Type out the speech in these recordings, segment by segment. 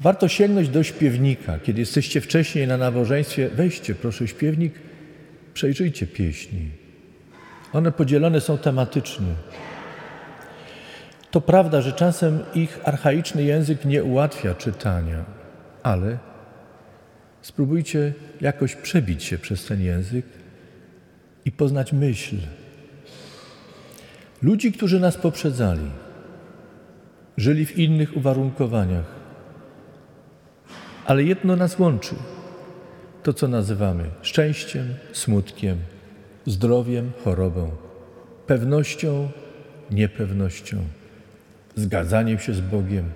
Warto sięgnąć do śpiewnika. Kiedy jesteście wcześniej na nabożeństwie, weźcie proszę śpiewnik, przejrzyjcie pieśni. One podzielone są tematycznie. To prawda, że czasem ich archaiczny język nie ułatwia czytania, ale spróbujcie jakoś przebić się przez ten język i poznać myśl. Ludzi, którzy nas poprzedzali, żyli w innych uwarunkowaniach, ale jedno nas łączy to, co nazywamy szczęściem, smutkiem, zdrowiem, chorobą, pewnością, niepewnością, zgadzaniem się z Bogiem,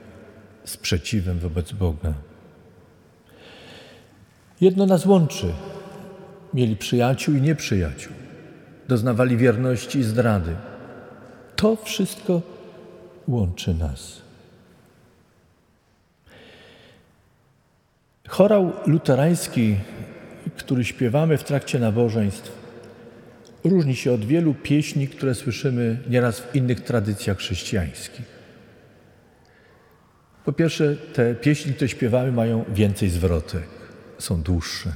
sprzeciwem wobec Boga. Jedno nas łączy. Mieli przyjaciół i nieprzyjaciół. Doznawali wierności i zdrady. To wszystko łączy nas. Chorał luterański, który śpiewamy w trakcie nabożeństw, różni się od wielu pieśni, które słyszymy nieraz w innych tradycjach chrześcijańskich. Po pierwsze, te pieśni, które śpiewamy, mają więcej zwrotek, są dłuższe.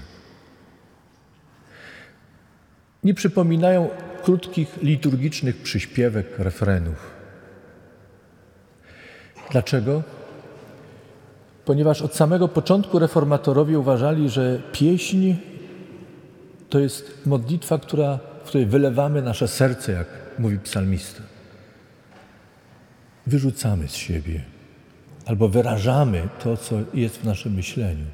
Nie przypominają krótkich liturgicznych przyśpiewek, refrenów. Dlaczego? Ponieważ od samego początku reformatorowie uważali, że pieśń to jest modlitwa, która, w której wylewamy nasze serce, jak mówi psalmista. Wyrzucamy z siebie albo wyrażamy to, co jest w naszym myśleniu.